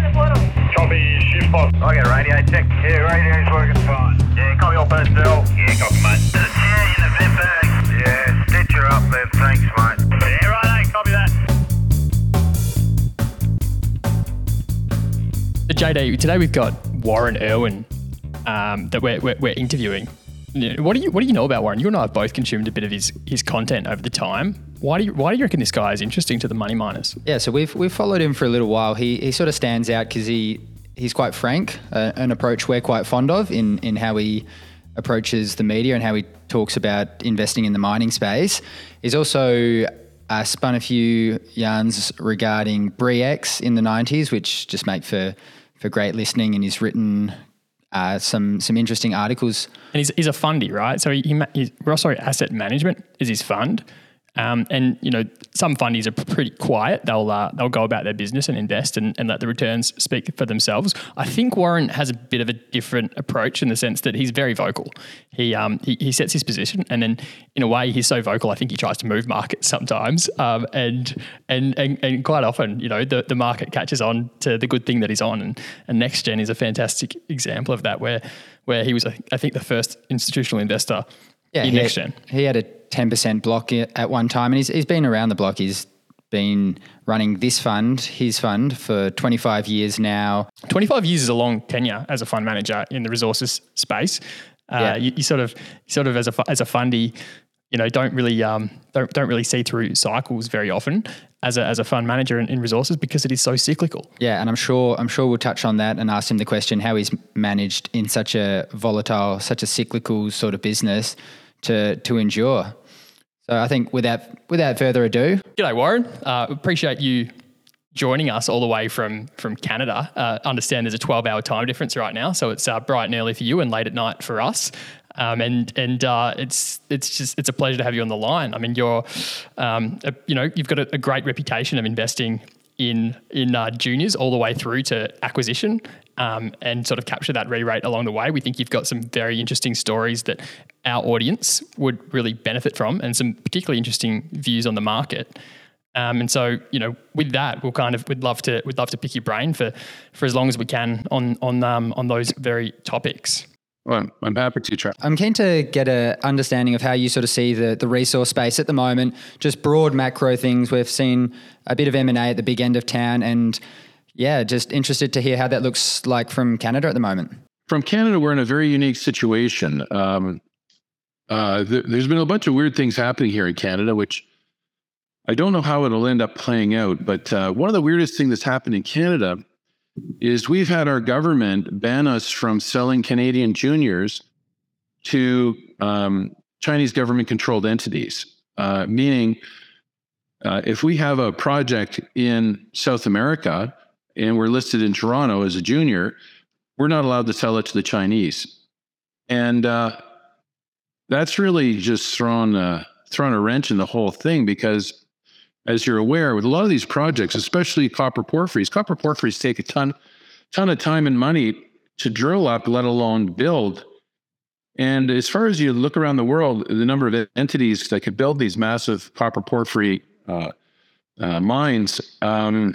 in the portal. Copy, shift box. I got radio check. Yeah, radio's working fine. Yeah, copy all personnel. Yeah, copy, mate. There's a chair in the vent bag. Yeah, stitch her up there. Thanks, mate. Yeah, right, copy that. So JD, today we've got Warren Irwin um, that we're, we're, we're interviewing. What do you what do you know about Warren? You and I have both consumed a bit of his his content over the time. Why do you why do you reckon this guy is interesting to the money miners? Yeah, so we've we've followed him for a little while. He he sort of stands out because he he's quite frank, uh, an approach we're quite fond of in in how he approaches the media and how he talks about investing in the mining space. He's also uh, spun a few yarns regarding Bre-X in the '90s, which just make for for great listening, and he's written. Uh, some some interesting articles And he's, he's a fundy, right? So he, he Rosseau, Asset Management is his fund. Um, and you know some fundies are pretty quiet. They'll uh, they'll go about their business and invest and, and let the returns speak for themselves. I think Warren has a bit of a different approach in the sense that he's very vocal. He um, he, he sets his position, and then in a way he's so vocal. I think he tries to move markets sometimes, um, and, and and and quite often you know the, the market catches on to the good thing that he's on. And and NexGen is a fantastic example of that, where where he was I think the first institutional investor in he NexGen. Had, he had a 10% block at one time, and he's, he's been around the block. He's been running this fund, his fund, for 25 years now. 25 years is a long tenure as a fund manager in the resources space. Uh, Yeah. you, you sort of, sort of as a as a fundy, you know, don't really um, don't don't really see through cycles very often as a as a fund manager in, in resources because it is so cyclical. Yeah, and I'm sure I'm sure we'll touch on that and ask him the question how he's managed in such a volatile, such a cyclical sort of business to to endure. So I think without without further ado, G'day, Warren. Uh, appreciate you joining us all the way from from Canada. Uh, understand there's a 12 hour time difference right now, so it's uh, bright and early for you and late at night for us. Um, and and uh, it's it's just it's a pleasure to have you on the line. I mean, you're um, a, you know you've got a, a great reputation of investing in in uh, juniors all the way through to acquisition. Um, and sort of capture that re-rate along the way. We think you've got some very interesting stories that our audience would really benefit from, and some particularly interesting views on the market. Um, and so, you know, with that, we'll kind of we'd love to we'd love to pick your brain for for as long as we can on on um, on those very topics. Well, I'm, happy to try. I'm keen to get a understanding of how you sort of see the, the resource space at the moment, just broad macro things. We've seen a bit of M&A at the big end of town and yeah, just interested to hear how that looks like from Canada at the moment. From Canada, we're in a very unique situation. Um, uh, th- there's been a bunch of weird things happening here in Canada, which I don't know how it'll end up playing out. But uh, one of the weirdest things that's happened in Canada is we've had our government ban us from selling Canadian juniors to um, Chinese government controlled entities, uh, meaning uh, if we have a project in South America and we're listed in Toronto as a junior, we're not allowed to sell it to the Chinese. And uh, that's really just thrown, uh, thrown a wrench in the whole thing because, as you're aware, with a lot of these projects, especially copper porphyries, copper porphyries take a ton, ton of time and money to drill up, let alone build. And as far as you look around the world, the number of entities that could build these massive copper porphyry uh, uh, mines, um,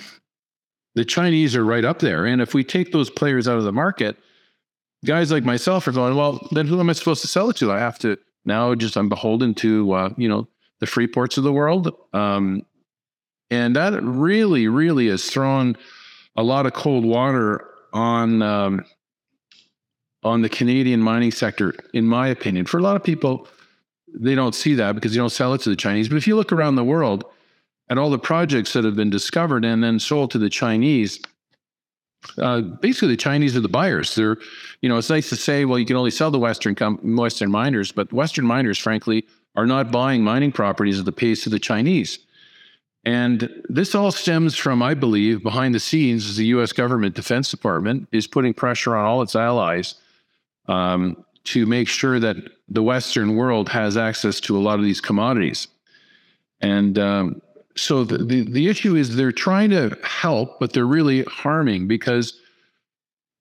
the Chinese are right up there. And if we take those players out of the market, guys like myself are going, well, then who am I supposed to sell it to? I have to now just I'm beholden to uh, you know the Freeports of the world, um, and that really, really has thrown a lot of cold water on um, on the Canadian mining sector, in my opinion. For a lot of people, they don't see that because you don't sell it to the Chinese. But if you look around the world at all the projects that have been discovered and then sold to the Chinese, uh, basically the Chinese are the buyers. They're, you know, it's nice to say, well, you can only sell the Western com- Western miners, but Western miners, frankly, are not buying mining properties at the pace of the Chinese. And this all stems from, I believe, behind the scenes, the U.S. government Defense Department is putting pressure on all its allies um, to make sure that the Western world has access to a lot of these commodities. And um, so the, the, the issue is they're trying to help, but they're really harming because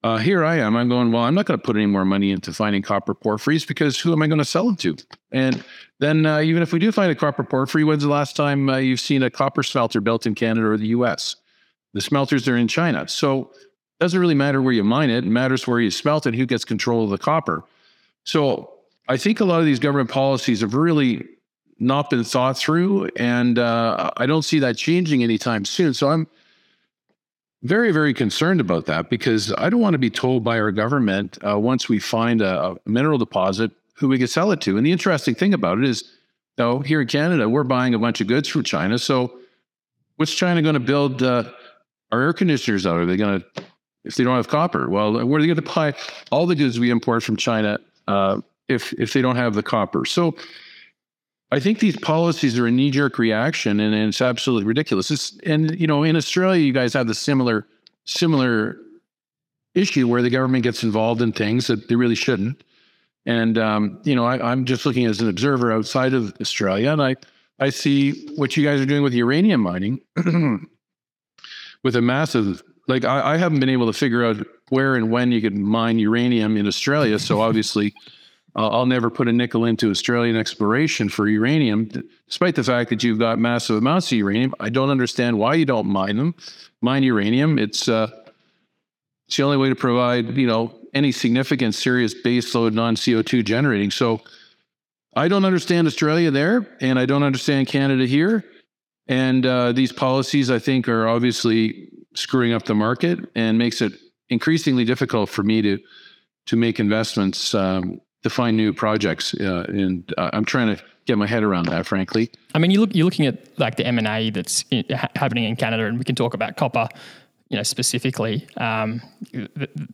uh, here I am. I'm going, well, I'm not going to put any more money into finding copper porphyries because who am I going to sell them to? And then uh, even if we do find a copper porphyry, when's the last time uh, you've seen a copper smelter built in Canada or the US? The smelters are in China. So it doesn't really matter where you mine it. It matters where you smelt it, and who gets control of the copper. So I think a lot of these government policies have really not been thought through, and uh, I don't see that changing anytime soon. So I'm very, very concerned about that because I don't want to be told by our government uh, once we find a, a, mineral deposit who we can sell it to. And the interesting thing about it is, you here in Canada, we're buying a bunch of goods from China. So what's China going to build uh, our air conditioners out? Are they going to, if they don't have copper? Well, where are they going to buy all the goods we import from China uh, if if they don't have the copper? So I think these policies are a knee jerk reaction, and, and it's absolutely ridiculous. It's, and you know, in Australia, you guys have the similar similar issue where the government gets involved in things that they really shouldn't. And um, you know, I, am just looking as an observer outside of Australia, and I I see what you guys are doing with uranium mining, with a massive like I, I haven't been able to figure out where and when you could mine uranium in Australia. So obviously. I'll never put a nickel into Australian exploration for uranium, despite the fact that you've got massive amounts of uranium. I don't understand why you don't mine them. Mine uranium. It's uh, it's the only way to provide you know any significant serious baseload non CO two generating. So I don't understand Australia there, and I don't understand Canada here. And uh, these policies, I think, are obviously screwing up the market and makes it increasingly difficult for me to to make investments um, to find new projects. Uh, and uh, I'm trying to get my head around that, frankly. I mean, you look, you're looking at like the M and A that's in, ha- happening in Canada, and we can talk about copper you know specifically. Um,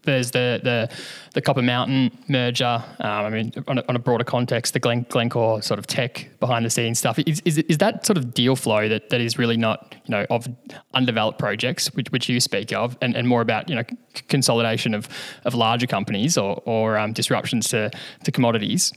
there's the the the Copper Mountain merger. Um, I mean, on a, on a, broader context, the Glen, Glencore sort of Teck behind the scenes stuff. Is, is is that sort of deal flow that, that is really not you know of undeveloped projects, which, which you speak of, and, and more about you know consolidation of of larger companies or or um, disruptions to to commodities.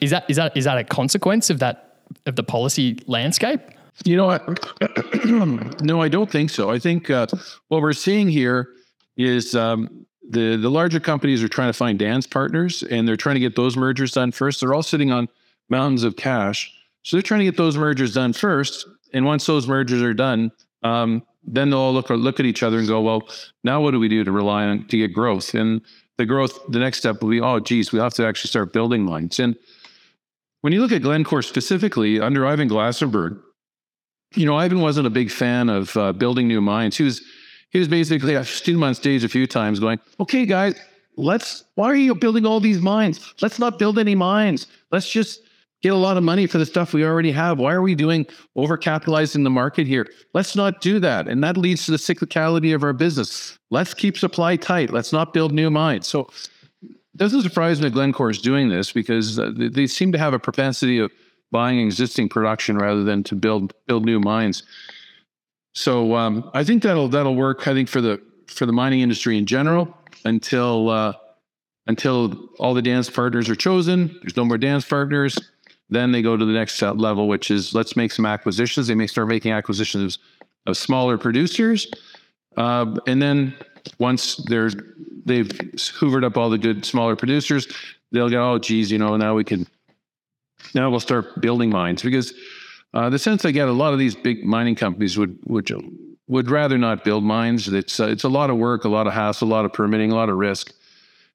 Is that is that is that a consequence of that of the policy landscape? You know what? no, I don't think so. I think uh, what we're seeing here is um, the the larger companies are trying to find dance partners, and they're trying to get those mergers done first. They're all sitting on mountains of cash, so they're trying to get those mergers done first. And once those mergers are done, um, then they'll all look look at each other and go, "Well, now what do we do to rely on to get growth?" And the growth, the next step will be, "Oh, geez, we have to actually start building mines." And when you look at Glencore specifically under Ivan Glasenberg, you know, Ivan wasn't a big fan of uh, building new mines. He was, he was basically, I've seen him on stage a few times going, okay, guys, let's, why are you building all these mines? Let's not build any mines. Let's just get a lot of money for the stuff we already have. Why are we doing overcapitalizing the market here? Let's not do that. And that leads to the cyclicality of our business. Let's keep supply tight. Let's not build new mines. So it doesn't surprise me Glencore is doing this because uh, they seem to have a propensity of buying existing production rather than to build build new mines. So um, I think that'll that'll work. I think for the for the mining industry in general until uh, until all the dance partners are chosen. There's no more dance partners. Then they go to the next level, which is let's make some acquisitions. They may start making acquisitions of smaller producers, uh, and then once they're they've hoovered up all the good smaller producers, they'll go, oh, geez, you know, now we can now we'll start building mines because uh, the sense I get, a lot of these big mining companies would would would rather not build mines. It's uh, it's a lot of work, a lot of hassle, a lot of permitting, a lot of risk,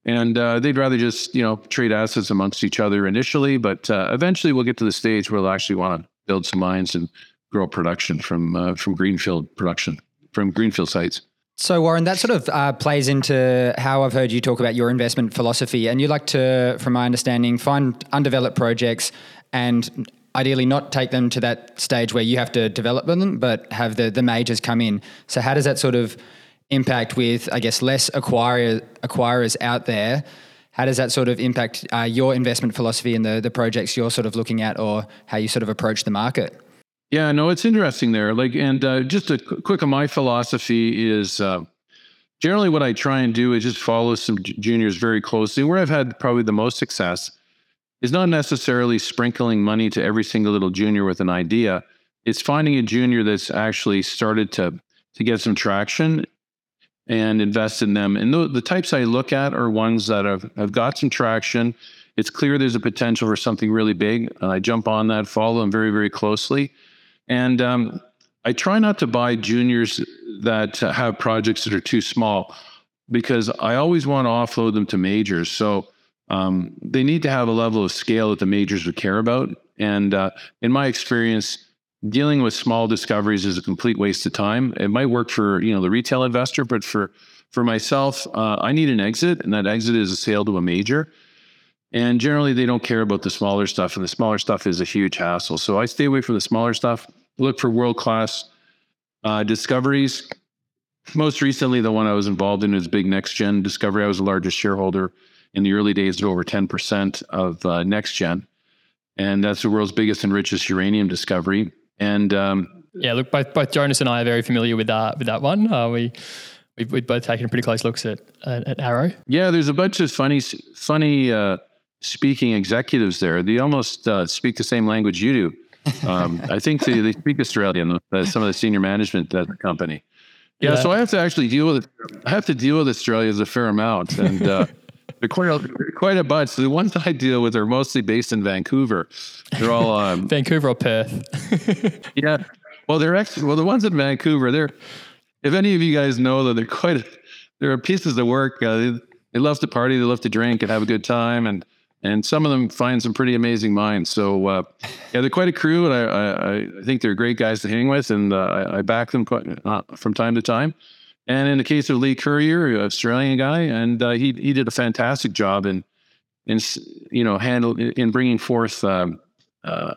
and uh, they'd rather just you know trade assets amongst each other initially. But uh, eventually, we'll get to the stage where they'll actually want to build some mines and grow production from uh, from greenfield production from greenfield sites. So, Warren, that sort of uh, plays into how I've heard you talk about your investment philosophy. And you like to, from my understanding, find undeveloped projects and ideally not take them to that stage where you have to develop them, but have the, the majors come in. So, how does that sort of impact with, I guess, less acquirer, acquirers out there? How does that sort of impact uh, your investment philosophy and the, the projects you're sort of looking at or how you sort of approach the market? Yeah, no, it's interesting there. Like, and uh, just a quick of my philosophy is uh, generally what I try and do is just follow some juniors very closely. Where I've had probably the most success is not necessarily sprinkling money to every single little junior with an idea. It's finding a junior that's actually started to to get some traction and invest in them. And the, the types I look at are ones that have, have got some traction. It's clear there's a potential for something really big. And I jump on that, follow them very, very closely. And um, I try not to buy juniors that have projects that are too small. because I always want to offload them to majors. So um, they need to have a level of scale that the majors would care about. And uh, in my experience, dealing with small discoveries is a complete waste of time. It might work for you know the retail investor, but for for myself, uh, I need an exit, and that exit is a sale to a major. And generally, they don't care about the smaller stuff, and the smaller stuff is a huge hassle. So I stay away from the smaller stuff. Look for world class uh, discoveries. Most recently, the one I was involved in is Big NexGen Discovery. I was the largest shareholder in the early days over 10% of uh, NexGen. And that's the world's biggest and richest uranium discovery. And um, yeah, look, both both Jonas and I are very familiar with that with that one. Uh, we we've, we've both taken pretty close looks at at, at Arrow. Yeah, there's a bunch of funny funny uh, speaking executives there. They almost uh, speak the same language you do. Um, I think they, they speak Australian. Uh, some of the senior management at the company. Yeah, yeah, so I have to actually deal with it. I have to deal with Australia as a fair amount, and uh, quite a, quite a bunch. So the ones I deal with are mostly based in Vancouver. They're all um, Vancouver or Perth. yeah, well, they're actually well the ones in Vancouver. They're if any of you guys know that they're quite they're pieces of work. Uh, they, they love to party, they love to drink and have a good time, and and some of them find some pretty amazing minds. So uh, yeah, they're quite a crew, and I, I, I think they're great guys to hang with, and uh, I, back them quite, uh, from time to time. And in the case of Leigh Curyer, Australian guy, and uh, he he did a fantastic job in in you know handle in bringing forth um, uh,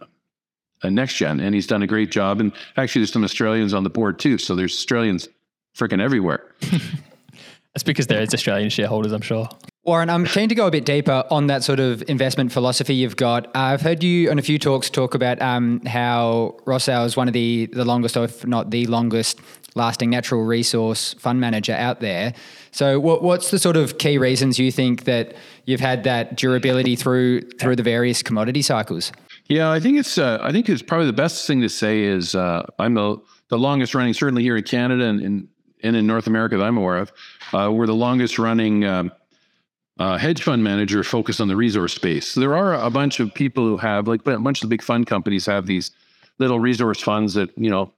a NexGen, and he's done a great job. And actually, there's some Australians on the board too, so there's Australians freaking everywhere. That's because there is Australian shareholders, I'm sure. Warren, I'm keen to go a bit deeper on that sort of investment philosophy you've got. I've heard you on a few talks talk about um, how Rosseau is one of the, the longest, if not the longest, lasting natural resource fund manager out there. So, what, what's the sort of key reasons you think that you've had that durability through through the various commodity cycles? Yeah, I think it's uh, I think it's probably the best thing to say is uh, I'm the the longest running, certainly here in Canada and in and in North America that I'm aware of. Uh, we're the longest running. Um, uh, hedge fund manager focused on the resource space. So there are a bunch of people who have, like a bunch of the big fund companies have these little resource funds that, you know,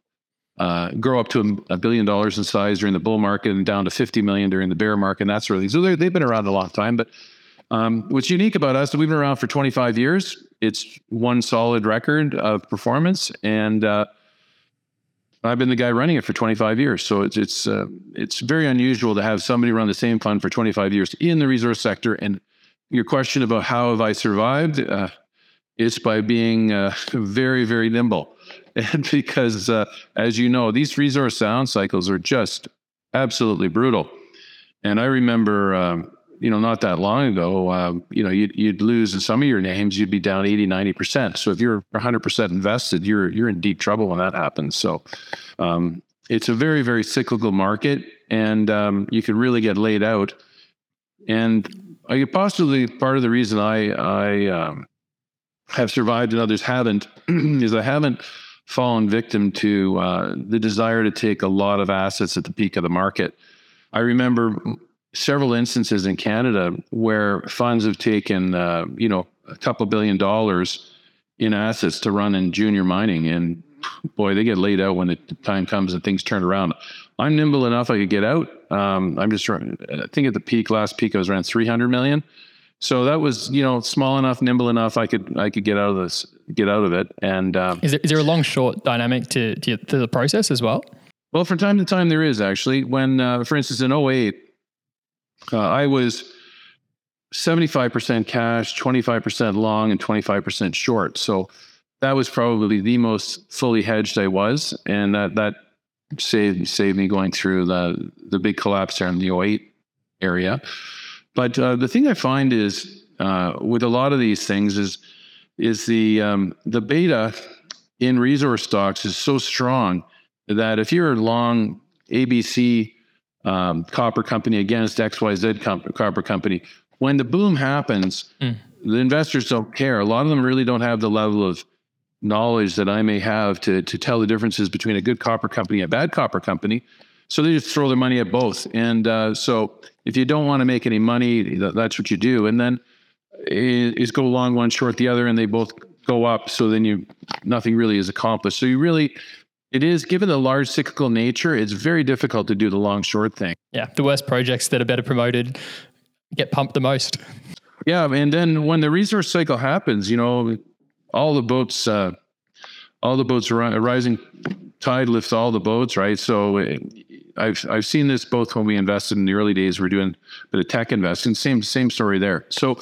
uh, grow up to a, billion dollars in size during the bull market and down to 50 million during the bear market and that sort of thing. So they've been around a long time. But um, what's unique about us, we've been around for 25 years. It's one solid record of performance. And, uh, I've been the guy running it for 25 years, so it's it's uh, it's very unusual to have somebody run the same fund for 25 years in the resource sector. And your question about how have I survived? Uh, it's by being uh, very very nimble, and because uh, as you know, these resource down cycles are just absolutely brutal. And I remember um, you know, not that long ago, um, you know, you'd, you'd lose in some of your names, you'd be down 80, 90%. So if you're 100% invested, you're, you're in deep trouble when that happens. So um, it's a very, very cyclical market and um, you could really get laid out. And I could possibly part of the reason I, I um, have survived and others haven't is I haven't fallen victim to uh, the desire to take a lot of assets at the peak of the market. I remember several instances in Canada where funds have taken, uh, you know, a couple billion dollars in assets to run in junior mining, and boy, they get laid out when the time comes and things turn around. I'm nimble enough; I could get out. Um, I'm just trying. I think at the peak, last peak, I was around 300 million. So that was, you know, small enough, nimble enough. I could, I could get out of this, get out of it. And um, is there is there a long short dynamic to, to, to the process as well? Well, from time to time there is actually. When, uh, for instance, in 08, uh, I was 75% cash, 25% long, and 25% short. So that was probably the most fully hedged I was. And that, that saved, saved me going through the, the big collapse there in the 08 area. But uh, the thing I find is uh, with a lot of these things is, is the, um, the beta in resource stocks is so strong that if you're long ABC um, copper company against XYZ comp- copper company. When the boom happens, mm. the investors don't care. A lot of them really don't have the level of knowledge that I may have to, to tell the differences between a good copper company and a bad copper company. So they just throw their money at both. And uh, so if you don't want to make any money, that's what you do. And then is go long one, short the other, and they both go up. So then you nothing really is accomplished. So you really it is given the large cyclical nature, it's very difficult to do the long short thing. Yeah, the worst projects that are better promoted get pumped the most. Yeah, and then when the resource cycle happens, you know, all the boats, uh, all the boats are rising tide lifts all the boats, right? So uh, I've I've seen this both when we invested in the early days. We're doing a bit of tech investing. Same same story there. So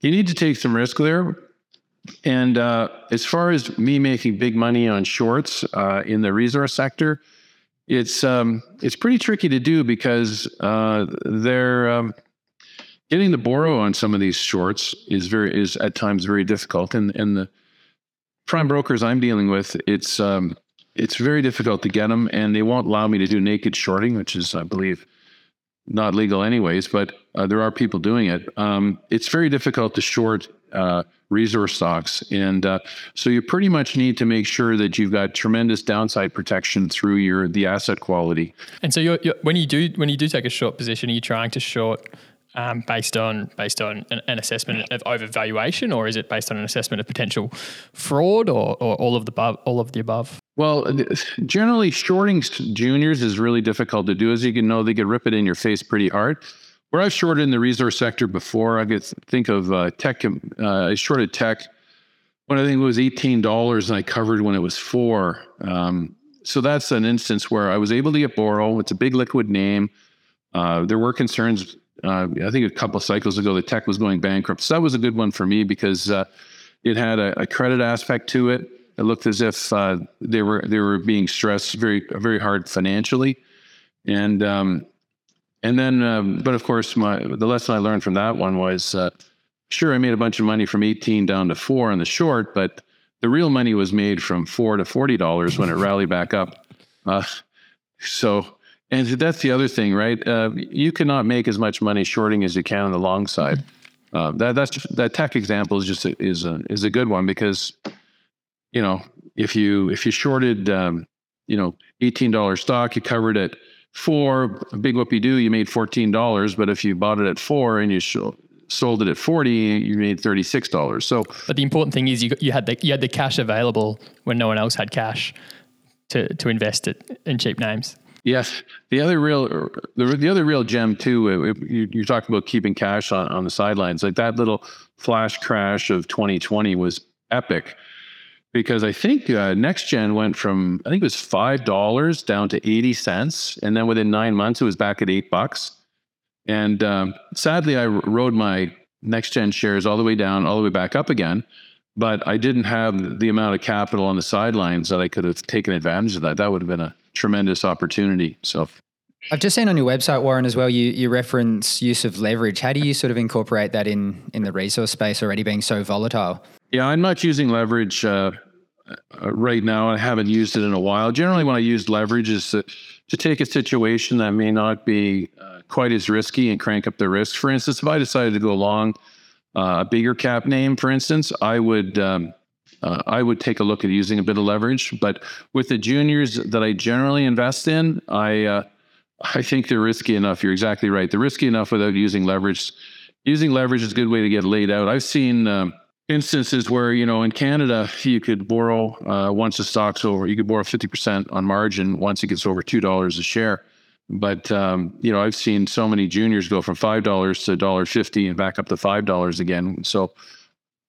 you need to take some risk there. And uh, as far as me making big money on shorts uh, in the resource sector, it's um, it's pretty tricky to do because uh, they're um, getting the borrow on some of these shorts is very is at times very difficult. And and the prime brokers I'm dealing with, it's um, it's very difficult to get them, and they won't allow me to do naked shorting, which is, I believe, not legal anyways. But uh, there are people doing it. Um, it's very difficult to short uh, resource stocks, and uh, so you pretty much need to make sure that you've got tremendous downside protection through your the asset quality. And so, you're, you're, when you do when you do take a short position, are you trying to short um, based on based on an, an, assessment of overvaluation, or is it based on an assessment of potential fraud, or, or all of the above? All of the above. Well, generally, shorting juniors is really difficult to do. As you can know, they could rip it in your face pretty hard. Where I've shorted in the resource sector before, I could think of uh, Teck. Uh, I shorted Teck when I think it was eighteen dollars, and I covered when it was four. Um, so that's an instance where I was able to get borrow. It's a big liquid name. Uh, there were concerns. Uh, I think a couple of cycles ago, the Teck was going bankrupt. So that was a good one for me because uh, it had a, a credit aspect to it. It looked as if uh, they were they were being stressed very very hard financially, and um, and then um, but of course my the lesson I learned from that one was uh, sure I made a bunch of money from 18 down to four on the short, but the real money was made from four to forty dollars when it rallied back up. Uh, so and that's the other thing, right? Uh, you cannot make as much money shorting as you can on the long side. Uh, that that's just, that Teck example is just a, is a is a good one because you know, if you if you shorted, um, you know, eighteen dollars stock, you covered it four. Big whoopie do, you made fourteen dollars. But if you bought it at four and you sh- sold it at forty, you made thirty six dollars. So, but the important thing is you you had the you had the cash available when no one else had cash to to invest it in cheap names. Yes, the other real the, the other real gem too. Uh, you, you're talking about keeping cash on on the sidelines. Like that little flash crash of 2020 was epic because I think uh, NexGen went from I think it was five dollars down to eighty cents, and then within nine months it was back at eight bucks. And um, sadly, I rode my NexGen shares all the way down, all the way back up again. But I didn't have the amount of capital on the sidelines that I could have taken advantage of that. That would have been a tremendous opportunity. So. I've just seen on your website, Warren, as well. You you reference use of leverage. How do you sort of incorporate that in in the resource space already being so volatile? Yeah, I'm not using leverage uh, uh, right now. I haven't used it in a while. Generally, when I use leverage, is to, to take a situation that may not be uh, quite as risky and crank up the risk. For instance, if I decided to go long uh, a bigger cap name, for instance, I would. Um, uh, I would take a look at using a bit of leverage, but with the juniors that I generally invest in, I uh, I think they're risky enough. You're exactly right. They're risky enough without using leverage. Using leverage is a good way to get laid out. I've seen um, instances where you know in Canada you could borrow uh, once the stock's over, you could borrow fifty percent on margin once it gets over two dollars a share. But um, you know I've seen so many juniors go from five dollars to dollar fifty and back up to five dollars again. So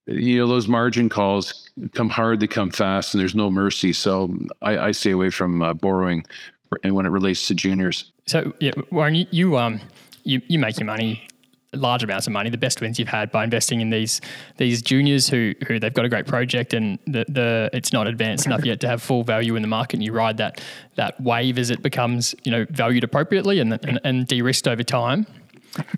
you know those margin calls come hard, they come fast, and there's no mercy. So I, I stay away from uh, borrowing, and when it relates to juniors. So yeah, Warren, you, you um you you make your money large amounts of money, the best wins you've had by investing in these these juniors who who they've got a great project and the, the it's not advanced enough yet to have full value in the market. And you ride that that wave as it becomes you know valued appropriately and and, and de-risked over time.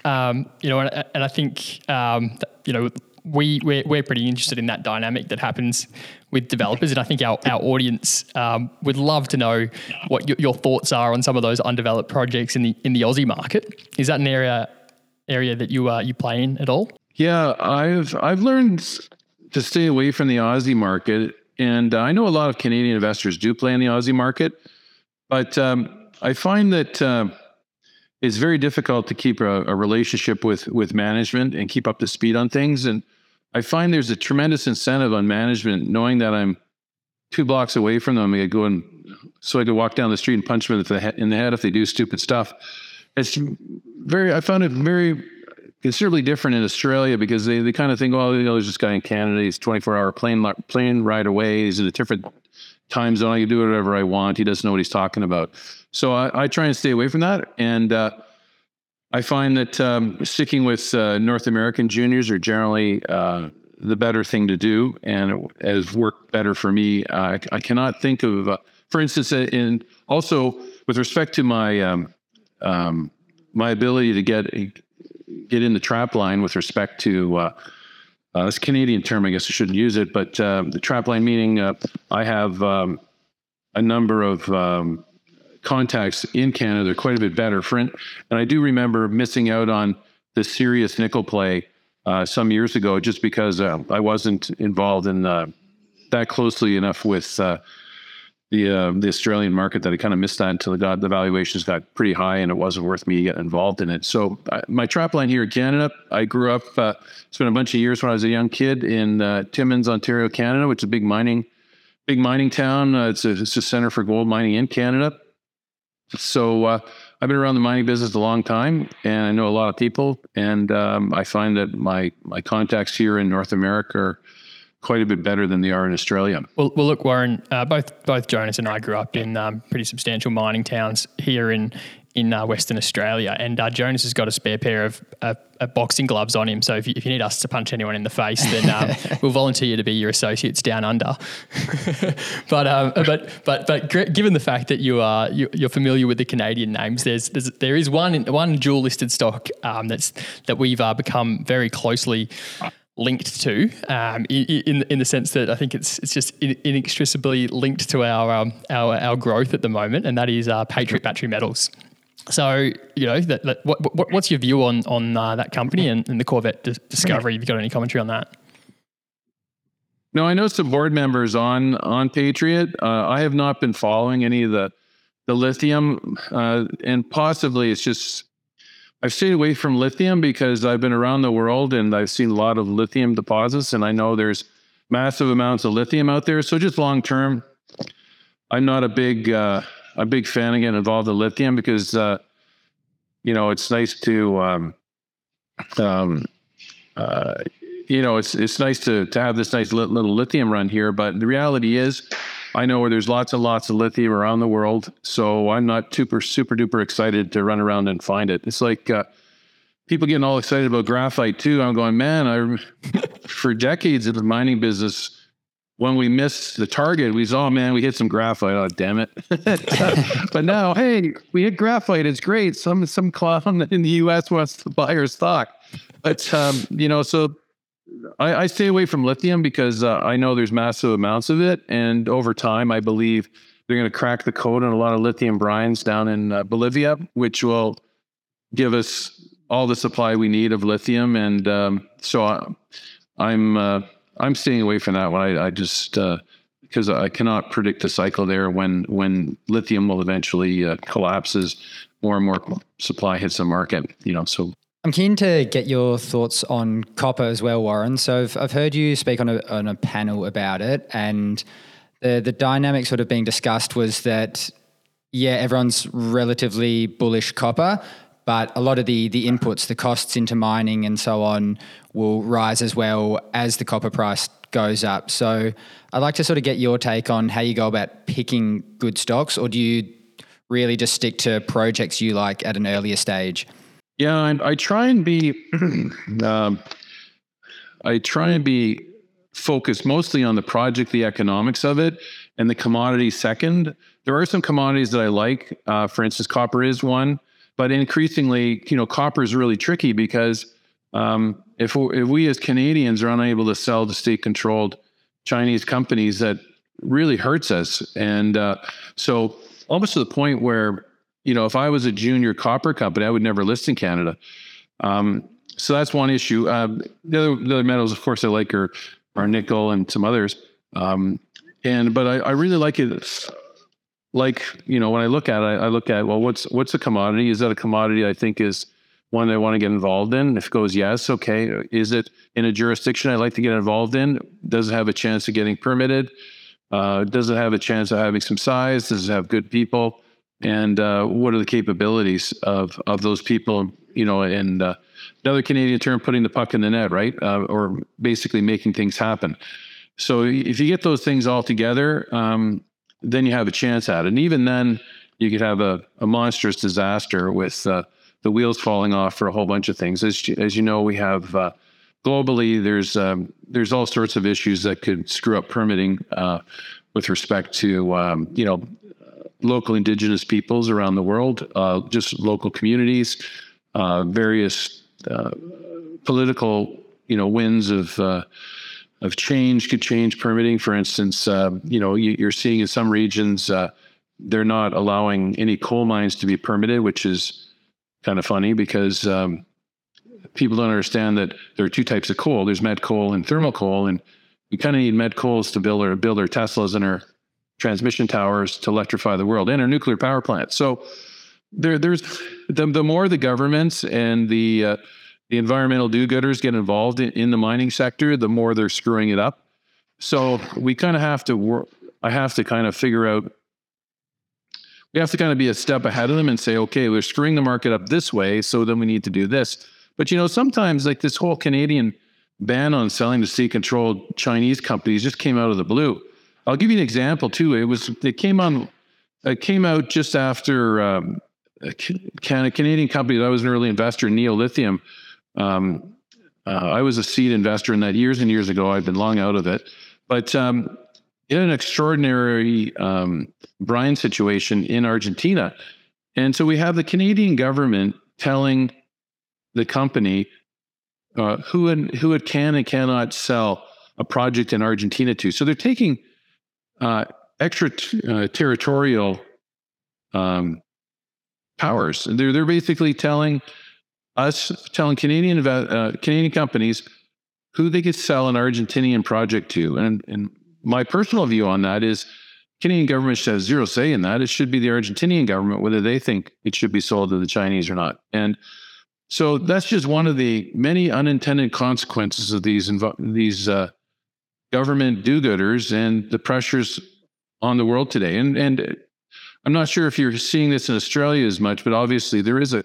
Um, you know, and, and I think um, you know we we're, we're pretty interested in that dynamic that happens with developers, and I think our our audience um, would love to know what your, your, thoughts are on some of those undeveloped projects in the in the Aussie market. Is that an area area that you uh, you play in at all? Yeah, I've I've learned to stay away from the Aussie market, and I know a lot of Canadian investors do play in the Aussie market, but um, I find that uh, it's very difficult to keep a, a, relationship with with management and keep up to speed on things. And I find there's a tremendous incentive on management knowing that I'm two blocks away from them. I go and so I could walk down the street and punch them in the, head if they do stupid stuff. It's very. I found it very considerably different in Australia because they, they kind of think, well, you know, there's this guy in Canada. He's 24 hour plane plane ride away. He's in a different time zone. I can do whatever I want. He doesn't know what he's talking about. So I, I try and stay away from that. And uh, I find that um, sticking with uh, North American juniors are generally uh, the better thing to do, and has worked better for me. I, I cannot think of, uh, for instance, uh, in also with respect to my um, um, my ability to get get in the trap line with respect to uh, uh, this Canadian term. I guess I shouldn't use it, but uh, the trap line meaning uh, I have um, a number of um, contacts in Canada. They're quite a bit better. For in, and I do remember missing out on the Sirius nickel play uh, some years ago just because uh, I wasn't involved in uh, that closely enough with uh, the uh, the Australian market that I kind of missed that until got the valuations got pretty high and it wasn't worth me getting involved in it. So uh, my trap line here in Canada, I grew up, spent a bunch of years when I was a young kid in Timmins, Ontario, Canada, which is a big mining, big mining town. It's a it's a center for gold mining in Canada. So uh, I've been around the mining business a long time, and I know a lot of people. And um, I find that my my contacts here in North America are quite a bit better than they are in Australia. Well, well, look, Warren. Uh, both both Jonas and I grew up in um, pretty substantial mining towns here in in uh, Western Australia, and uh, Jonas has got a spare pair of uh, uh, boxing gloves on him. So if you, if you need us to punch anyone in the face, then um, we'll volunteer you to be your associates down under. but um, but but but given the fact that you are you, you're familiar with the Canadian names, there's, there's there is one one dual listed stock um, that's that we've uh, become very closely linked to um, in in the sense that I think it's it's just inextricably linked to our um, our our growth at the moment, and that is uh, Patriot Battery Metals. So you know, that, that, what, what, what's your view on on uh, that company and, and the Corvette dis- discovery? Have you got any commentary on that? No, I know some board members on on Patriot. Uh, I have not been following any of the the lithium, uh, and possibly it's just I've stayed away from lithium because I've been around the world and I've seen a lot of lithium deposits, and I know there's massive amounts of lithium out there. So just long term, I'm not a big uh, a big fan again of all the lithium because uh, you know it's nice to um, um, uh, you know it's it's nice to to have this nice li- little lithium run here, but the reality is. I know where there's lots and lots of lithium around the world, so I'm not super super duper excited to run around and find it. It's like uh, people getting all excited about graphite too. I'm going, man, I for decades in the mining business, when we missed the target, we saw, oh man, we hit some graphite. Oh damn it! but now, hey, we hit graphite. It's great. Some some clown in the U.S. wants to buy our stock, but um, you know, so I, I, stay away from lithium because uh, I know there's massive amounts of it, and over time, I believe they're going to crack the code on a lot of lithium brines down in uh, Bolivia, which will give us all the supply we need of lithium. And um, so I, I'm uh, I'm staying away from that one. I, I just because uh, I cannot predict the cycle there when when lithium will eventually uh, collapses, more and more supply hits the market. You know, so I'm keen to get your thoughts on copper as well, Warren. So I've, I've heard you speak on a, on a panel about it, and the the dynamic sort of being discussed was that yeah, everyone's relatively bullish copper, but a lot of the the inputs, the costs into mining and so on, will rise as well as the copper price goes up. So I'd like to sort of get your take on how you go about picking good stocks, or do you really just stick to projects you like at an earlier stage? Yeah, I, I try and be, um, I try and be focused mostly on the project, the economics of it, and the commodity second. There are some commodities that I like. Uh, for instance, copper is one, but increasingly, you know, copper is really tricky because um, if we, if we as Canadians are unable to sell to state-controlled Chinese companies, that really hurts us. And uh, so, almost to the point where you know, if I was a junior copper company, I would never list in Canada. Um, so that's one issue. Um, the, other, the other metals, of course, I like are, are nickel and some others. Um, and but I, I, really like it. Like you know, when I look at it, I, look at well, what's what's a commodity? Is that a commodity I think is one that I want to get involved in? If it goes yes, okay. Is it in a jurisdiction I'd like to get involved in? Does it have a chance of getting permitted? Uh, does it have a chance of having some size? Does it have good people? And uh, what are the capabilities of of those people? You know, and uh, another Canadian term, putting the puck in the net, right? Uh, or basically making things happen. So if you get those things all together, um, then you have a chance at it. And even then, you could have a, a monstrous disaster with uh, the wheels falling off for a whole bunch of things. As, as you know, we have uh, globally there's um, there's all sorts of issues that could screw up permitting uh, with respect to um, you know local indigenous peoples around the world, uh, just local communities, uh, various uh, political you know winds of of change could change permitting. For instance, you know you, are seeing in some regions they're not allowing any coal mines to be permitted, which is kind of funny because um, people don't understand that there are two types of coal. There's met coal and thermal coal, and we kind of need met coals to build our build our Teslas and our transmission towers to electrify the world and our nuclear power plants. So there, there's the, the more the governments and the uh, the environmental do-gooders get involved in, in the mining sector, the more they're screwing it up. So we kind of have to work. I have to kind of figure out we have to kind of be a step ahead of them and say, okay, we're screwing the market up this way, so then we need to do this. But you know, sometimes like this whole Canadian ban on selling to state-controlled Chinese companies just came out of the blue. I'll give you an example too. It was it came on, it came out just after um, a Canadian company that I was an early investor, Neo Lithium. Um, uh, I was a seed investor in that years and years ago. I've been long out of it, but um, in an extraordinary um, brine situation in Argentina. And so we have the Canadian government telling the company uh, who, it, who it can and cannot sell a project in Argentina to. So they're taking uh, extra t- uh, territorial um, powers. They're, they're basically telling us, telling Canadian, uh, Canadian companies who they could sell an Argentinian project to. And, and my personal view on that is Canadian government have zero say in that. It should be the Argentinian government whether they think it should be sold to the Chinese or not. And so that's just one of the many unintended consequences of these these uh, government do-gooders and the pressures on the world today. And and I'm not sure if you're seeing this in Australia as much, but obviously there is a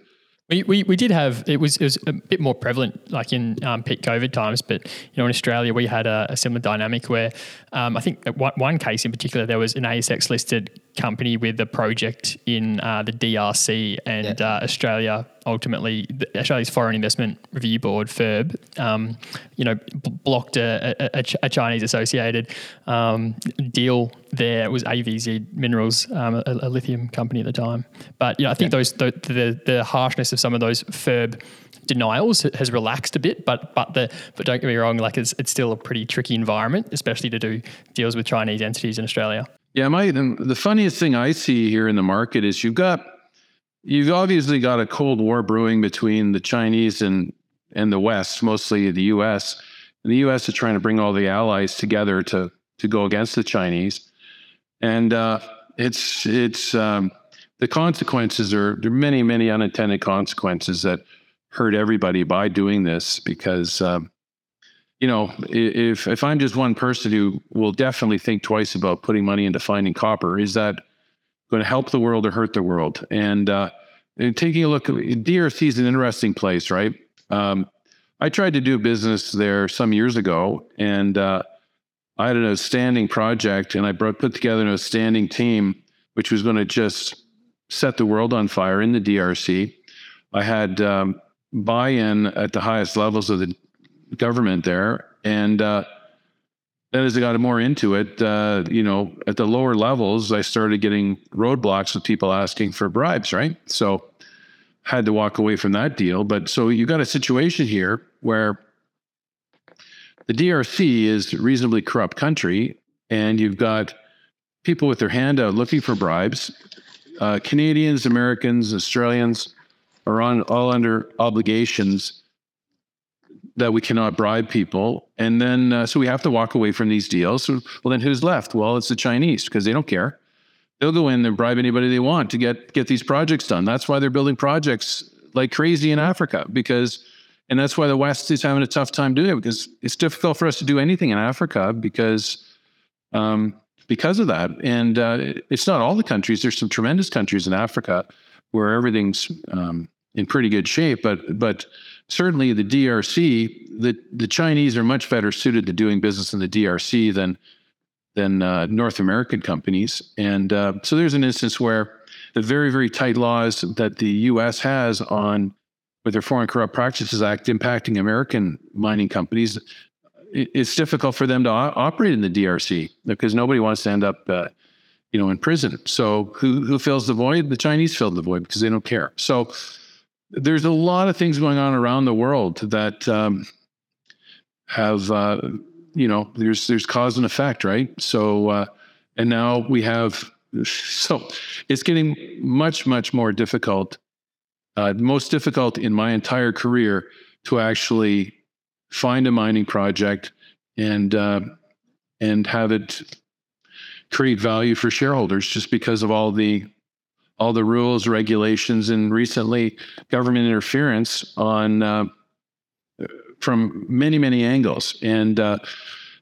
we, we, we did have it was it was a bit more prevalent like in um, peak COVID times, but you know in Australia we had a, a similar dynamic where um, I think one, one case in particular there was an ASX listed company with a project in uh, the DRC and yeah. uh, Australia ultimately Australia's Foreign Investment Review Board FIRB um, you know b- blocked a, a, a, Chinese associated um, deal there it was AVZ Minerals um, a, a, lithium company at the time but yeah I think yeah. those the, the, the harshness of some of those FIRB denials has relaxed a bit, but but the but don't get me wrong, like it's it's still a pretty tricky environment, especially to do deals with Chinese entities in Australia. Yeah, my the funniest thing I see here in the market is you've got you've obviously got a cold war brewing between the Chinese and and the West, mostly the U.S. And the U.S. is trying to bring all the allies together to to go against the Chinese, and uh, it's it's um, the consequences are there are many many unintended consequences that hurt everybody by doing this because um, you know if if I'm just one person who will definitely think twice about putting money into finding copper, is that going to help the world or hurt the world? And, uh, and taking a look, DRC is an interesting place, right? Um, I tried to do business there some years ago, and uh, I had an outstanding project, and I brought, put together an outstanding team, which was going to just set the world on fire in the DRC. I had um, buy-in at the highest levels of the government there, and uh, then as I got more into it, uh, you know, at the lower levels, I started getting roadblocks with people asking for bribes, right? So had to walk away from that deal. But so you got a situation here where the DRC is a reasonably corrupt country, and you've got people with their hand out looking for bribes. Uh, Canadians, Americans, Australians, are on all under obligations that we cannot bribe people. And then, uh, so we have to walk away from these deals. So, well, then who's left? Well, it's the Chinese because they don't care. They'll go in and bribe anybody they want to get get these projects done. That's why they're building projects like crazy in Africa because, and that's why the West is having a tough time doing it because it's difficult for us to do anything in Africa because, um, because of that. And uh, it's not all the countries. There's some tremendous countries in Africa where everything's um, in pretty good shape, but but certainly the DRC, the the Chinese are much better suited to doing business in the DRC than than uh, North American companies. And uh, so there's an instance where the very very tight laws that the U.S. has on with their Foreign Corrupt Practices Act impacting American mining companies, it's difficult for them to operate in the DRC because nobody wants to end up, uh, you know, in prison. So who who fills the void? The Chinese fill the void because they don't care. So there's a lot of things going on around the world that um, have, uh, you know, there's there's cause and effect, right? So uh, and now we have, so it's getting much much more difficult, uh, most difficult in my entire career to actually find a mining project and uh, and have it create value for shareholders just because of all the all the rules regulations and recently government interference on uh, from many many angles. And uh,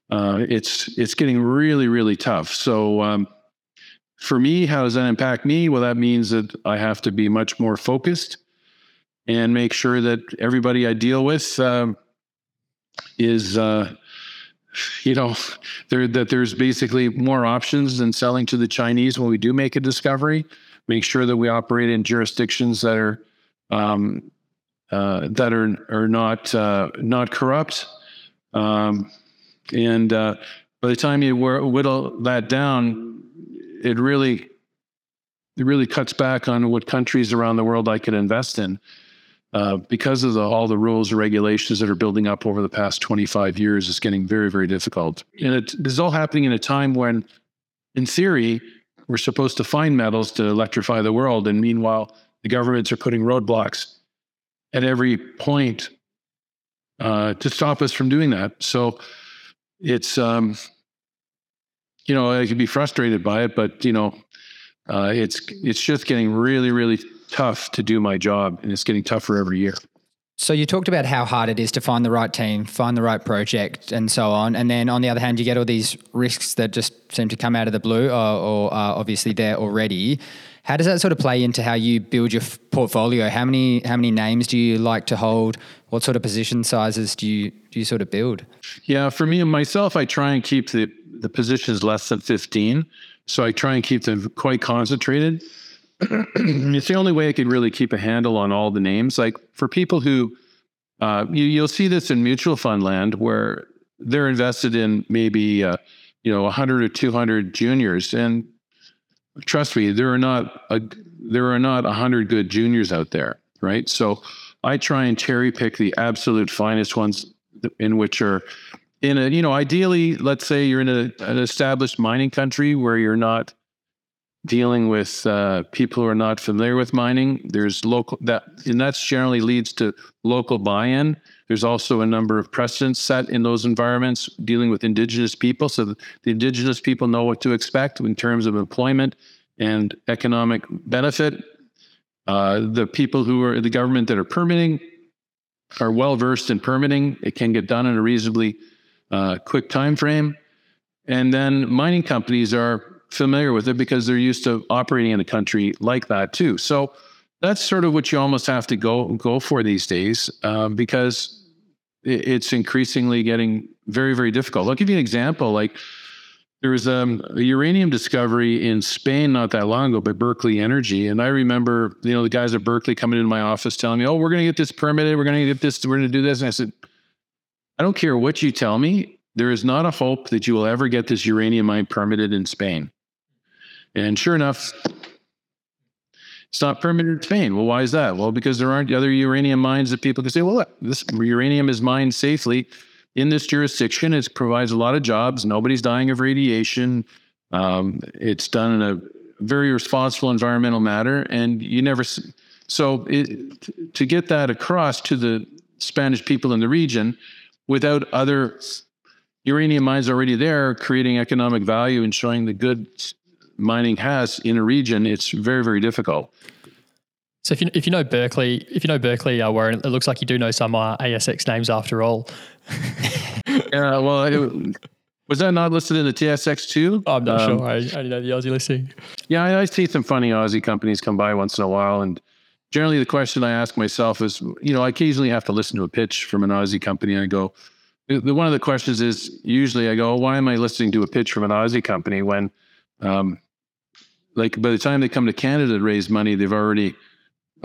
uh it's it's getting really really tough. So um, for me how does that impact me? Well that means that i have to be much more focused and make sure that everybody i deal with um, is uh, you know there that there's basically more options than selling to the Chinese when we do make a discovery. Make sure that we operate in jurisdictions that are um, uh, that are are not uh, not corrupt. Um, and uh, by the time you whittle that down, it really it really cuts back on what countries around the world I could invest in. Uh, because of the, all the rules and regulations that are building up over the past 25 years, it's getting very, very difficult. And this is all happening in a time when, in theory, we're supposed to find metals to electrify the world. And meanwhile, the governments are putting roadblocks at every point uh, to stop us from doing that. So it's, um, you know, I could be frustrated by it, but, you know, uh, it's it's just getting really, really tough to do my job, and it's getting tougher every year. So you talked about how hard it is to find the right team, find the right project, and so on. And then on the other hand, you get all these risks that just seem to come out of the blue, or, or are obviously there already. How does that sort of play into how you build your f- portfolio? How many how many names do you like to hold? What sort of position sizes do you do you sort of build? Yeah, for me and myself, I try and keep the the positions less than fifteen. So I try and keep them quite concentrated. it's the only way I can really keep a handle on all the names. Like for people who, uh, you, you'll see this in mutual fund land where they're invested in maybe, uh, you know, 100 or 200 juniors. And trust me, there are not a, there are not 100 good juniors out there, right? So I try and cherry pick the absolute finest ones in which are in a, you know, ideally, let's say you're in a, an established mining country where you're not dealing with uh, people who are not familiar with mining. There's local that, and that's generally leads to local buy-in. There's also a number of precedents set in those environments dealing with indigenous people, so the indigenous people know what to expect in terms of employment and economic benefit. Uh, the people who are the government that are permitting are well versed in permitting. It can get done in a reasonably uh, quick time frame. And then mining companies are familiar with it because they're used to operating in a country like that too. So that's sort of what you almost have to go go for these days uh, because it's increasingly getting very very difficult. I'll give you an example. Like there was um, a uranium discovery in Spain not that long ago by Berkeley Energy, and I remember you know the guys at Berkeley coming into my office telling me, "Oh, we're going to get this permitted. We're going to get this. We're going to do this." And I said, "I don't care what you tell me. There is not a hope that you will ever get this uranium mine permitted in Spain." And sure enough, it's not permitted in Spain. Well, why is that? Well, because there aren't other uranium mines that people can say, well, look, this uranium is mined safely in this jurisdiction. It provides a lot of jobs. Nobody's dying of radiation. Um, it's done in a very responsible environmental matter. And you never, so it, to get that across to the Spanish people in the region without other uranium mines already there, creating economic value and showing the good mining has in a region, it's very, very difficult. So if you if you know Berkeley, if you know Berkeley, uh, Warren, it looks like you do know some uh, ASX names after all. yeah, well, it, Was that not listed in the TSX too? I'm not Um, sure. I only know the Aussie listing. Yeah, I, I see some funny Aussie companies come by once in a while, and generally the question I ask myself is, you know, I occasionally have to listen to a pitch from an Aussie company, and I go, the, the- one of the questions is usually I go, why am I listening to a pitch from an Aussie company when, um, like by the time they come to Canada to raise money, they've already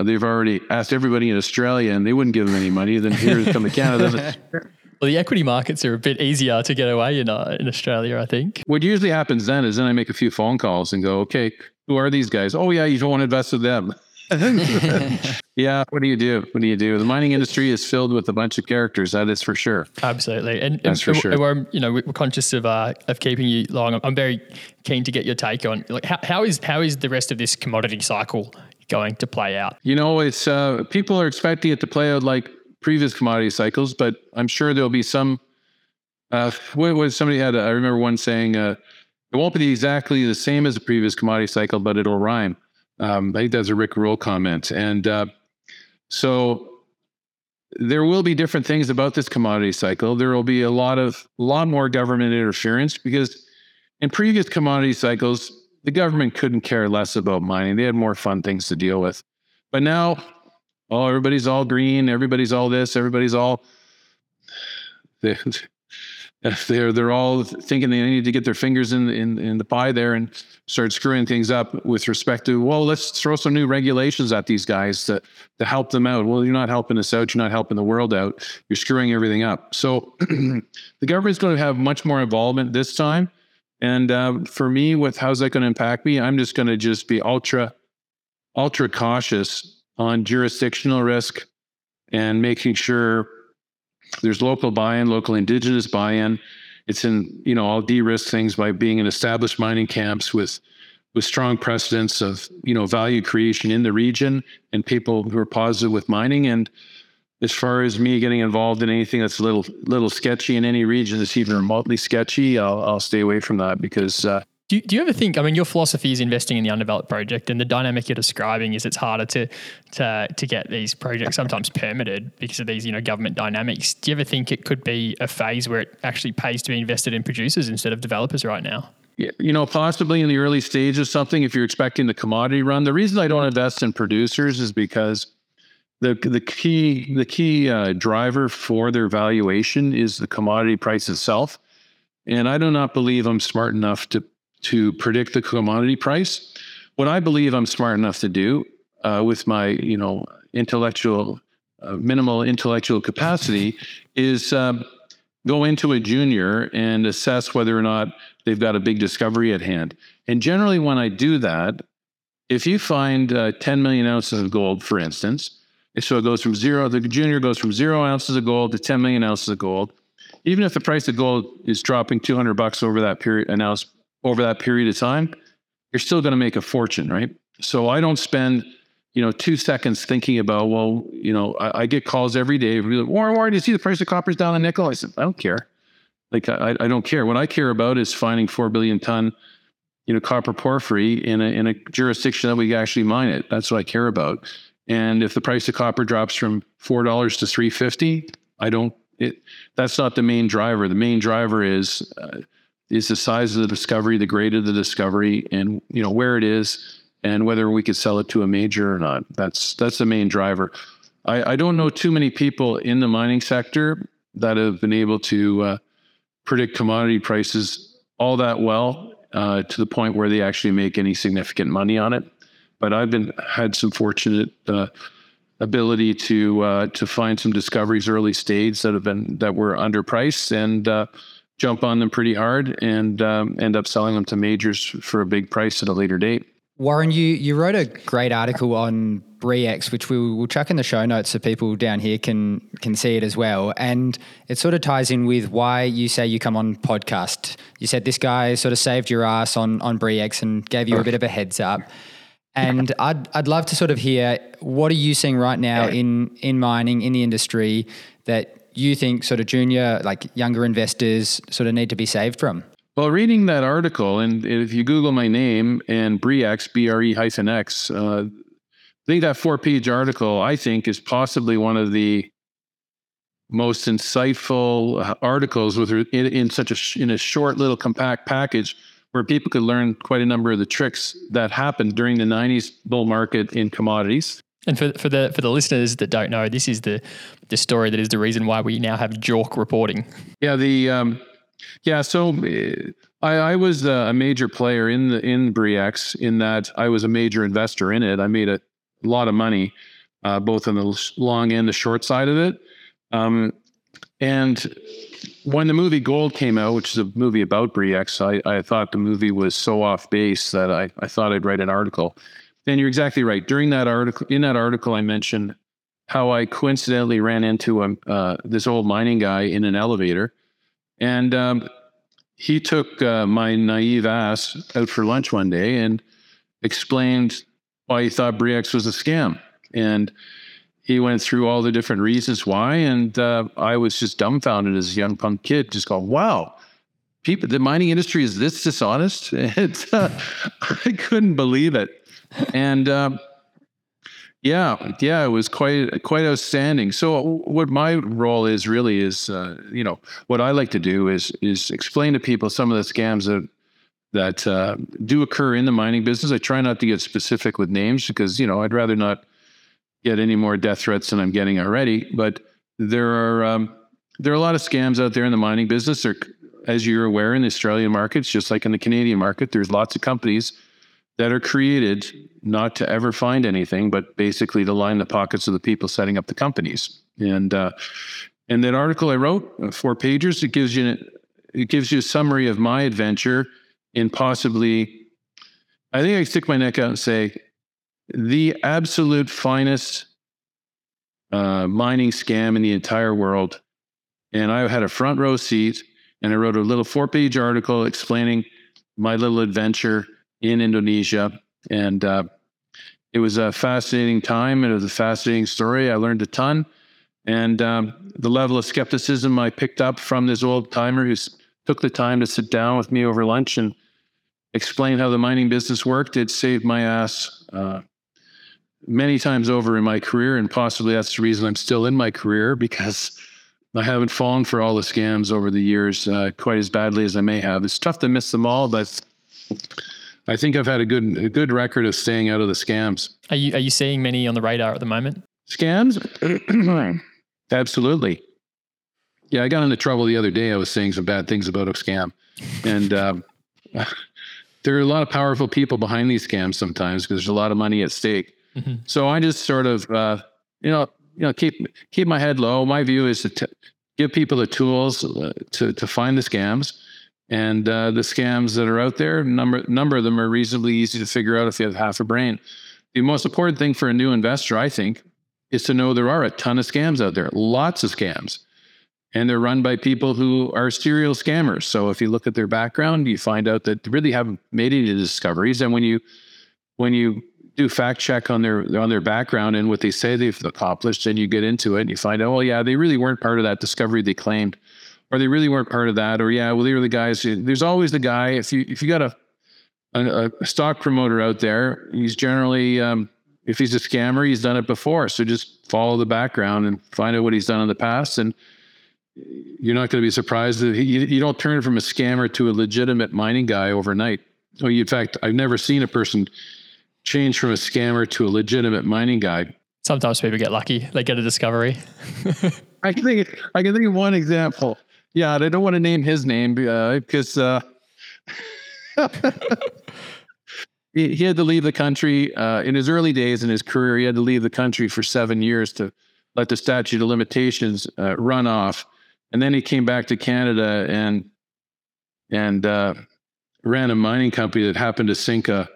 they've already asked everybody in Australia, and they wouldn't give them any money. Then here they come to Canada. Well, the equity markets are a bit easier to get away in uh, in Australia, I think. what usually happens then is then I make a few phone calls and go, okay, who are these guys? Oh yeah, you don't want to invest with them. yeah, what do you do? What do you do? The mining industry is filled with a bunch of characters. That is for sure. Absolutely, and, That's for and sure. We're you know we're conscious of uh, of keeping you long. I'm very keen to get your take on like how, how is how is the rest of this commodity cycle going to play out? You know, it's uh, people are expecting it to play out like previous commodity cycles, but I'm sure there'll be some. Uh, what was somebody had? I remember one saying, uh, "It won't be exactly the same as the previous commodity cycle, but it'll rhyme." Um, I think that's a Rick Rule comment, and uh, so there will be different things about this commodity cycle. There will be a lot of lot more government interference because in previous commodity cycles, the government couldn't care less about mining. They had more fun things to deal with. But now, oh, everybody's all green. Everybody's all this. Everybody's all. They, they're they're all thinking they need to get their fingers in in in the pie there and start screwing things up with respect to well, let's throw some new regulations at these guys to to help them out. Well, you're not helping us out. You're not helping the world out. You're screwing everything up. So the government's going to have much more involvement this time. And uh, for me, with how's that going to impact me, I'm just going to just be ultra, ultra cautious on jurisdictional risk and making sure there's local buy-in, local indigenous buy-in. It's in, you know, I'll de-risk things by being in established mining camps with with strong precedents of, you know, value creation in the region and people who are positive with mining. And as far as me getting involved in anything that's a little little sketchy in any region that's even remotely sketchy, I'll I'll stay away from that because uh, Do you, do you ever think? I mean, your philosophy is investing in the undeveloped project, and the dynamic you're describing is it's harder to to to get these projects sometimes permitted because of these you know government dynamics. Do you ever think it could be a phase where it actually pays to be invested in producers instead of developers right now? You know, possibly in the early stage of something, if you're expecting the commodity run. The reason I don't invest in producers is because the the key the key uh, driver for their valuation is the commodity price itself, and I do not believe I'm smart enough to to predict the commodity price. What I believe I'm smart enough to do uh, with my you know intellectual uh, minimal intellectual capacity is um, go into a junior and assess whether or not they've got a big discovery at hand. And generally, when I do that, if you find uh, 10 million ounces of gold, for instance, so it goes from zero, the junior goes from zero ounces of gold to 10 million ounces of gold. Even if the price of gold is dropping 200 bucks over that period, an ounce over that period of time, you're still going to make a fortune, right? So I don't spend, you know, two seconds thinking about, well, you know, I, I get calls every day. Like, Warren, Warren, do you see the price of copper's down a nickel? I said, I don't care. Like I, I don't care. What I care about is finding four billion ton, you know, copper porphyry in a in a jurisdiction that we actually mine it. That's what I care about. And if the price of copper drops from four dollars to three fifty, I don't. It that's not the main driver. The main driver is uh, is the size of the discovery, the grade of the discovery, and you know where it is, and whether we could sell it to a major or not. That's that's the main driver. I, I don't know too many people in the mining sector that have been able to uh, predict commodity prices all that well uh, to the point where they actually make any significant money on it. But I've been had some fortunate uh, ability to uh, to find some discoveries early stage that have been that were underpriced and uh, jump on them pretty hard and um, end up selling them to majors for a big price at a later date. Warren, you, you wrote a great article on Bre-X, which we will chuck in the show notes so people down here can can see it as well. And it sort of ties in with why you say you come on podcast. You said this guy sort of saved your ass on on Bre-X and gave you a bit of a heads up. And I'd I'd love to sort of hear what are you seeing right now in in mining in the industry that you think sort of junior like younger investors sort of need to be saved from. Well, reading that article, and if you Google my name and Bre-X, B R E hyphen X, uh, I think that four page article, I think, is possibly one of the most insightful uh, articles with in, in such a in a short little compact package where people could learn quite a number of the tricks that happened during the 90s bull market in commodities. And for, for the for the listeners that don't know, this is the the story that is the reason why we now have JORC reporting. Yeah, the um, yeah. So uh, I, I was a major player in the in Bre-X in that I was a major investor in it. I made a lot of money, uh, both on the long and the short side of it. Um, and when the movie Gold came out, which is a movie about Bre-X, I, I thought the movie was so off base that I, I thought I'd write an article. And you're exactly right. During that article, in that article, I mentioned how I coincidentally ran into a, uh, this old mining guy in an elevator, and um, he took uh, my naive ass out for lunch one day and explained why he thought Bre-X was a scam. And he went through all the different reasons why, and uh, I was just dumbfounded as a young punk kid, just going, "Wow, people, the mining industry is this dishonest?" Uh, I couldn't believe it, and um, yeah, yeah, it was quite quite outstanding. So, what my role is really is, uh, you know, what I like to do is is explain to people some of the scams that that uh, do occur in the mining business. I try not to get specific with names because you know I'd rather not get any more death threats than I'm getting already. But there are um, there are a lot of scams out there in the mining business. There, as you're aware, in the Australian markets, just like in the Canadian market, there's lots of companies that are created not to ever find anything, but basically to line the pockets of the people setting up the companies. And uh, and that article I wrote, uh, four pages, it gives you it gives you a summary of my adventure in possibly. I think I stick my neck out and say the absolute finest uh, mining scam in the entire world. And I had a front row seat and I wrote a little four page article explaining my little adventure in Indonesia. And uh, it was a fascinating time. It was a fascinating story. I learned a ton. And um, the level of skepticism I picked up from this old timer who took the time to sit down with me over lunch and explain how the mining business worked, it saved my ass uh, many times over in my career, and possibly that's the reason I'm still in my career because I haven't fallen for all the scams over the years uh, quite as badly as I may have. It's tough to miss them all, but I think I've had a good a good record of staying out of the scams. Are you are you seeing many on the radar at the moment? Scams? Absolutely. Yeah, I got into trouble the other day. I was saying some bad things about a scam, and um, there are a lot of powerful people behind these scams sometimes because there's a lot of money at stake. Mm-hmm. So I just sort of, uh, you know, you know, keep keep my head low. My view is to t- give people the tools uh, to to find the scams, and uh, the scams that are out there, number number of them are reasonably easy to figure out if you have half a brain. The most important thing for a new investor, I think, is to know there are a ton of scams out there, lots of scams, and they're run by people who are serial scammers. So if you look at their background, you find out that they really haven't made any discoveries, and when you when you do fact check on their on their background and what they say they've accomplished, and you get into it and you find out, well, yeah, they really weren't part of that discovery they claimed, or they really weren't part of that, or yeah, well, they were the guys. There's always the guy if you if you got a a, a stock promoter out there, he's generally um, if he's a scammer, he's done it before. So just follow the background and find out what he's done in the past, and you're not going to be surprised that he, you don't turn from a scammer to a legitimate mining guy overnight. Oh, in fact, I've never seen a person change from a scammer to a legitimate mining guy. Sometimes people get lucky; they get a discovery. I can think. I can think of one example. Yeah, I don't want to name his name because uh, uh, he, he, had to leave the country uh, in his early days in his career. He had to leave the country for seven years to let the statute of limitations uh, run off, and then he came back to Canada and and uh, ran a mining company that happened to sink a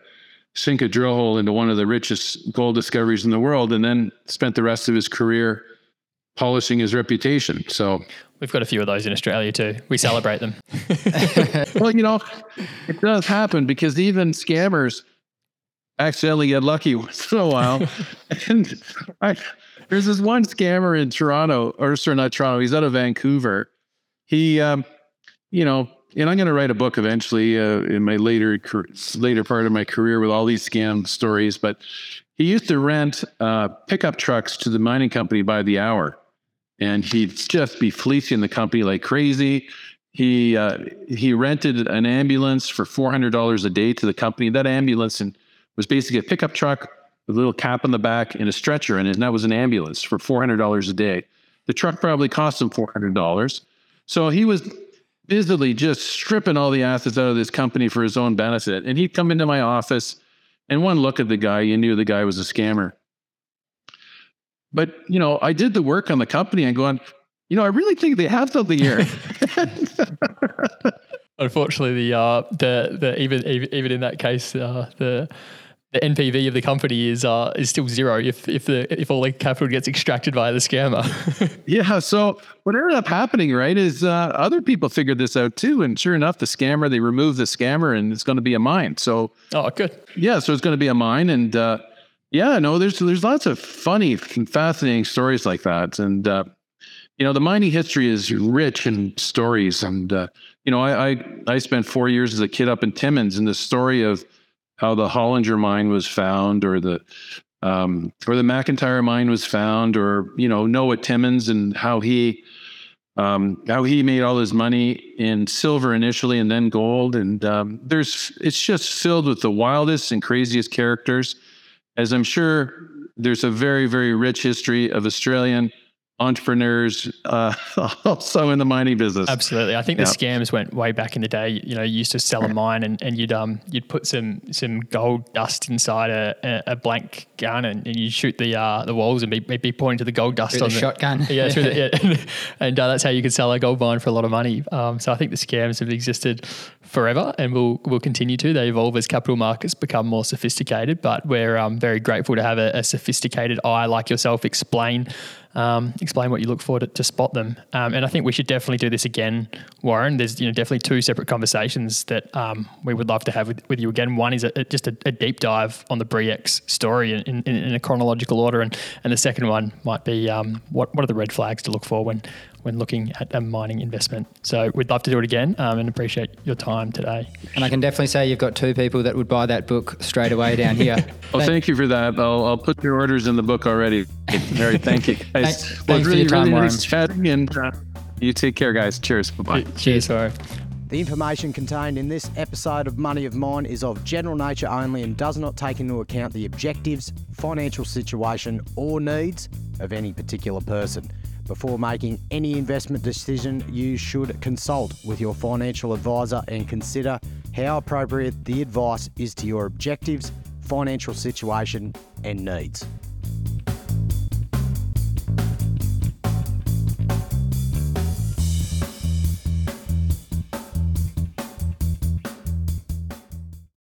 sink a drill hole into one of the richest gold discoveries in the world, and then spent the rest of his career polishing his reputation. So we've got a few of those in Australia too. We celebrate them. well, you know, it does happen because even scammers accidentally get lucky once in a while. and I, there's this one scammer in Toronto, or sorry, not Toronto. He's out of Vancouver. He, um, you know, and I'm going to write a book eventually uh, in my later later part of my career with all these scam stories. But he used to rent uh, pickup trucks to the mining company by the hour, and he'd just be fleecing the company like crazy. He uh, he rented an ambulance for four hundred dollars a day to the company. That ambulance and was basically a pickup truck with a little cap on the back and a stretcher in it, and that was an ambulance for four hundred dollars a day. The truck probably cost him four hundred dollars. So he was busily just stripping all the assets out of this company for his own benefit. And he'd come into my office, and one look at the guy, you knew the guy was a scammer. But you know, I did the work on the company and going, you know, I really think they have something here. Unfortunately, the uh, the the even even, even in that case, uh, the the NPV of the company is uh, is still zero if if the if all the capital gets extracted by the scammer. yeah. So what ended up happening, right, is uh, other people figured this out too, and sure enough, the scammer they removed the scammer, and it's going to be a mine. So oh, good. Yeah. So it's going to be a mine, and uh, yeah, no, there's there's lots of funny, fascinating stories like that, and uh, you know, the mining history is rich in stories, and uh, you know, I, I I spent four years as a kid up in Timmins, and the story of how the Hollinger mine was found, or the um, or the McIntyre mine was found, or you know Noah Timmins and how he um, how he made all his money in silver initially and then gold, and um, there's it's just filled with the wildest and craziest characters, as I'm sure there's a very very rich history of Australian entrepreneurs uh, also in the mining business. Absolutely. I think the scams went way back in the day. You know, you used to sell a mine and, and you'd um you'd put some some gold dust inside a, a, blank gun and, and you'd shoot the uh, the walls and be, be pointing to the gold dust through on the, the shotgun. Yeah, through the, yeah. and uh, that's how you could sell a gold mine for a lot of money. Um, so I think the scams have existed forever and will will continue to. They evolve as capital markets become more sophisticated, but we're um, very grateful to have a, a sophisticated eye like yourself explain um, explain what you look for to, to spot them. Um, and I think we should definitely do this again, Warren. There's you know definitely two separate conversations that um, we would love to have with, with you again. One is a, just a, a, deep dive on the Bre-X story in, in, in, a chronological order, and, and the second one might be um, what what are the red flags to look for when when looking at a mining investment. So we'd love to do it again um, and appreciate your time today. And I can definitely say you've got two people that would buy that book straight away down here. well, thank you for that. I'll, I'll put your orders in the book already. Very thank you guys. Thanks, well, thanks really, for your time, really nice chatting and uh, you take care, guys. Cheers. Bye bye. Cheers. Sorry. The information contained in this episode of Money of Mine is of general nature only and does not take into account the objectives, financial situation, or needs of any particular person. Before making any investment decision, you should consult with your financial advisor and consider how appropriate the advice is to your objectives, financial situation, and needs.